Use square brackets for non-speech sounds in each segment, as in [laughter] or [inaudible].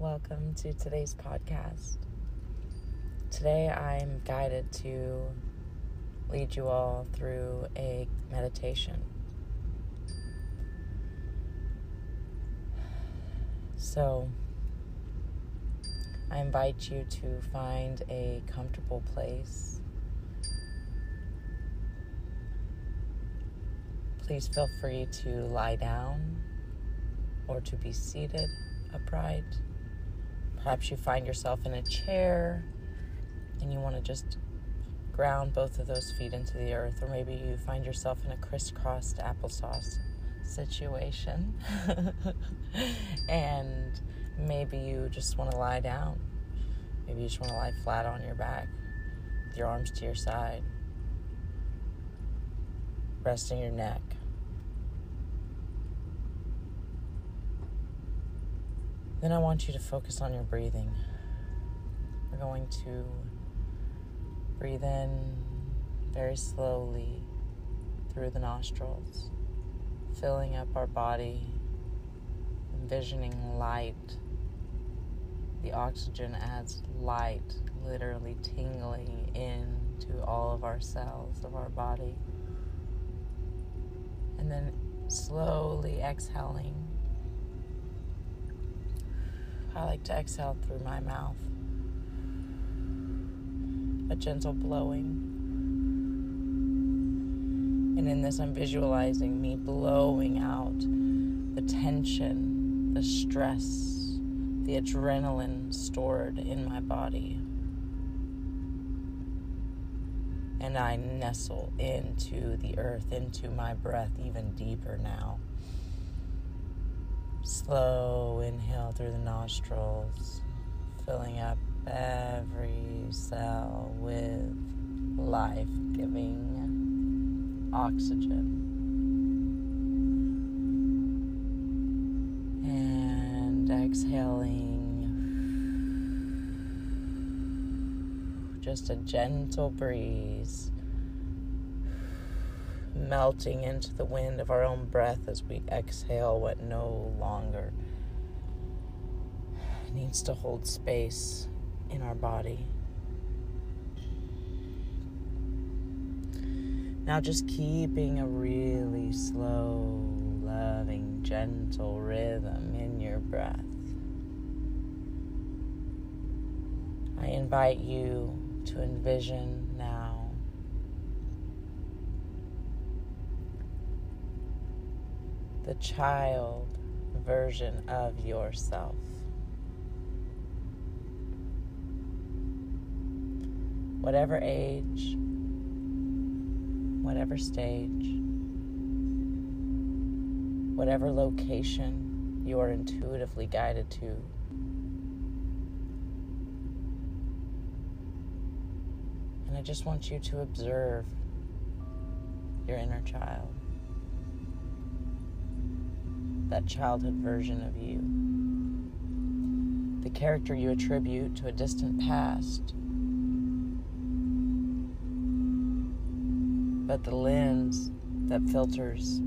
Welcome to today's podcast. Today I'm guided to lead you all through a meditation. So, I invite you to find a comfortable place. Please feel free to lie down or to be seated upright. Perhaps you find yourself in a chair and you want to just ground both of those feet into the earth, or maybe you find yourself in a crisscrossed applesauce situation [laughs] and maybe you just want to lie down. Maybe you just want to lie flat on your back with your arms to your side, resting your neck. Then I want you to focus on your breathing. We're going to breathe in very slowly through the nostrils, filling up our body, envisioning light. The oxygen adds light, literally tingling into all of our cells of our body. And then slowly exhaling I like to exhale through my mouth. A gentle blowing. And in this, I'm visualizing me blowing out the tension, the stress, the adrenaline stored in my body. And I nestle into the earth, into my breath even deeper now. Slow inhale through the nostrils, filling up every cell with life giving oxygen. And exhaling, just a gentle breeze melting into the wind of our own breath as we exhale what no longer needs to hold space in our body. Now, just keeping a really slow, loving, gentle rhythm in your breath. I invite you to envision now the child version of yourself. Whatever age, whatever stage, whatever location you are intuitively guided to. And I just want you to observe your inner child that childhood version of you. The character you attribute to a distant past. But the lens that filters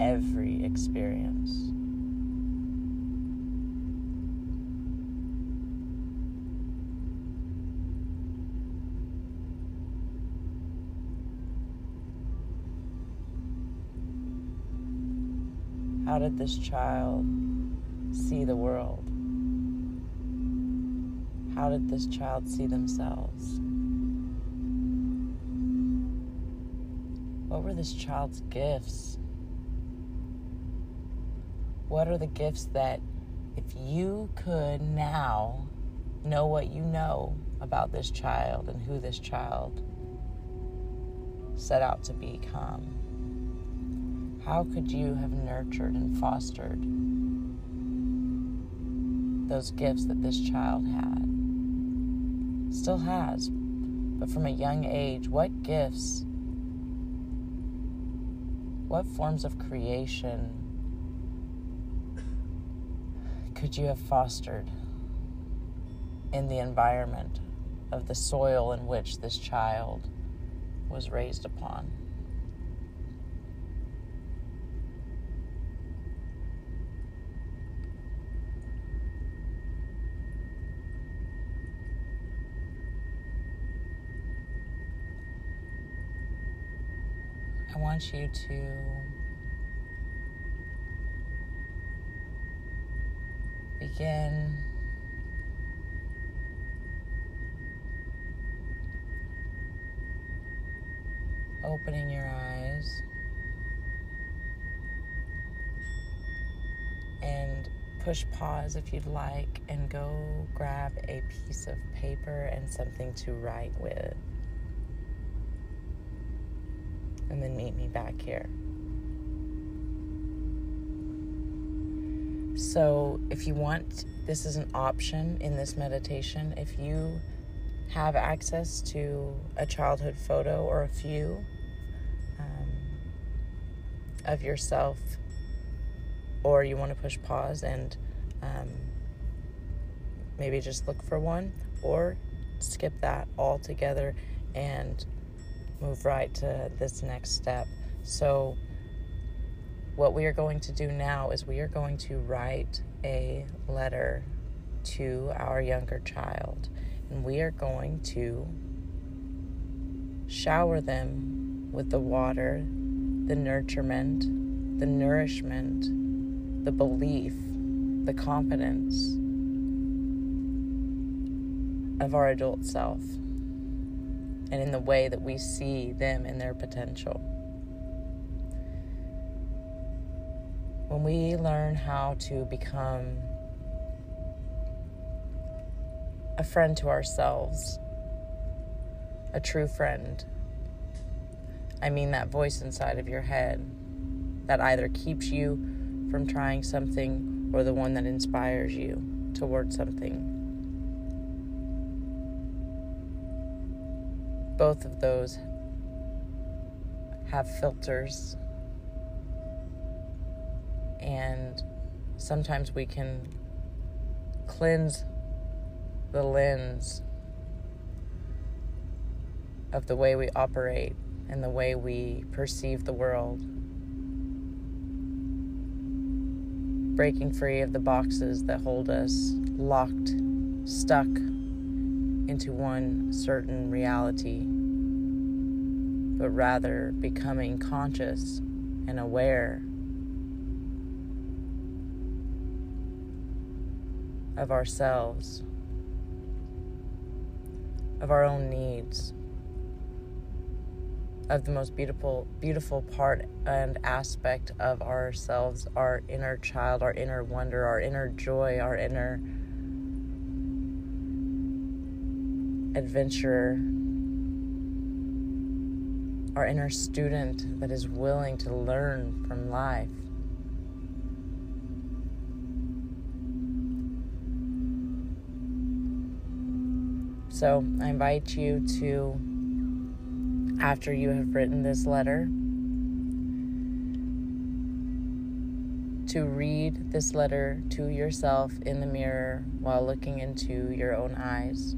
every experience. How did this child see the world? How did this child see themselves? What were this child's gifts? What are the gifts that, if you could now know what you know about this child and who this child set out to become? How could you have nurtured and fostered those gifts that this child had? Still has, but from a young age, what gifts, what forms of creation could you have fostered in the environment of the soil in which this child was raised upon? I want you to begin opening your eyes and push pause if you'd like and go grab a piece of paper and something to write with. And then meet me back here. So, if you want, this is an option in this meditation. If you have access to a childhood photo or a few um, of yourself or you want to push pause and um, maybe just look for one, or skip that altogether and move right to this next step. So, what we are going to do now is we are going to write a letter to our younger child, and we are going to shower them with the water, the nurturement, the nourishment the belief, the confidence of our adult self and in the way that we see them and their potential. When we learn how to become a friend to ourselves, a true friend, I mean that voice inside of your head that either keeps you from trying something or the one that inspires you towards something. Both of those have filters, and sometimes we can cleanse the lens of the way we operate and the way we perceive the world. breaking free of the boxes that hold us locked, stuck into one certain reality, but rather becoming conscious and aware of ourselves, of our own needs of the most beautiful beautiful part and aspect of ourselves our inner child our inner wonder our inner joy our inner adventurer our inner student that is willing to learn from life so i invite you to after you have written this letter to read this letter to yourself in the mirror while looking into your own eyes.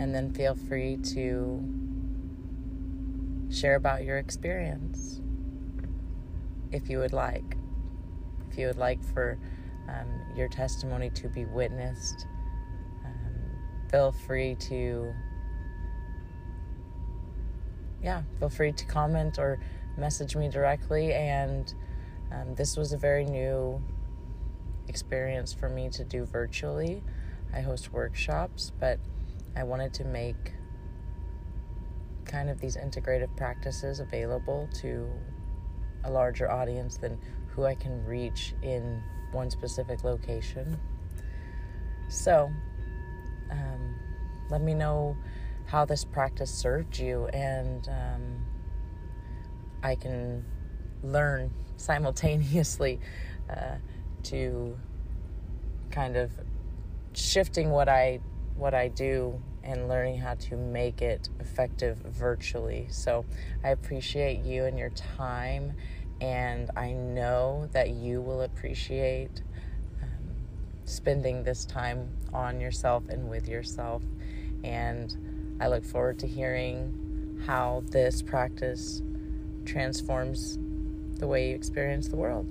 And then feel free to share about your experience if you would like. If you would like for um, your testimony to be witnessed feel free to yeah feel free to comment or message me directly and um, this was a very new experience for me to do virtually i host workshops but i wanted to make kind of these integrative practices available to a larger audience than who i can reach in one specific location. So um, let me know how this practice served you, and um, I can learn [laughs] simultaneously uh, to kind of shifting what I what I do and learning how to make it effective virtually. So I appreciate you and your time, and I know that you will appreciate um, spending this time on yourself and with yourself. And I look forward to hearing how this practice transforms the way you experience the world.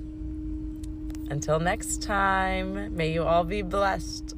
Until next time, may you all be blessed.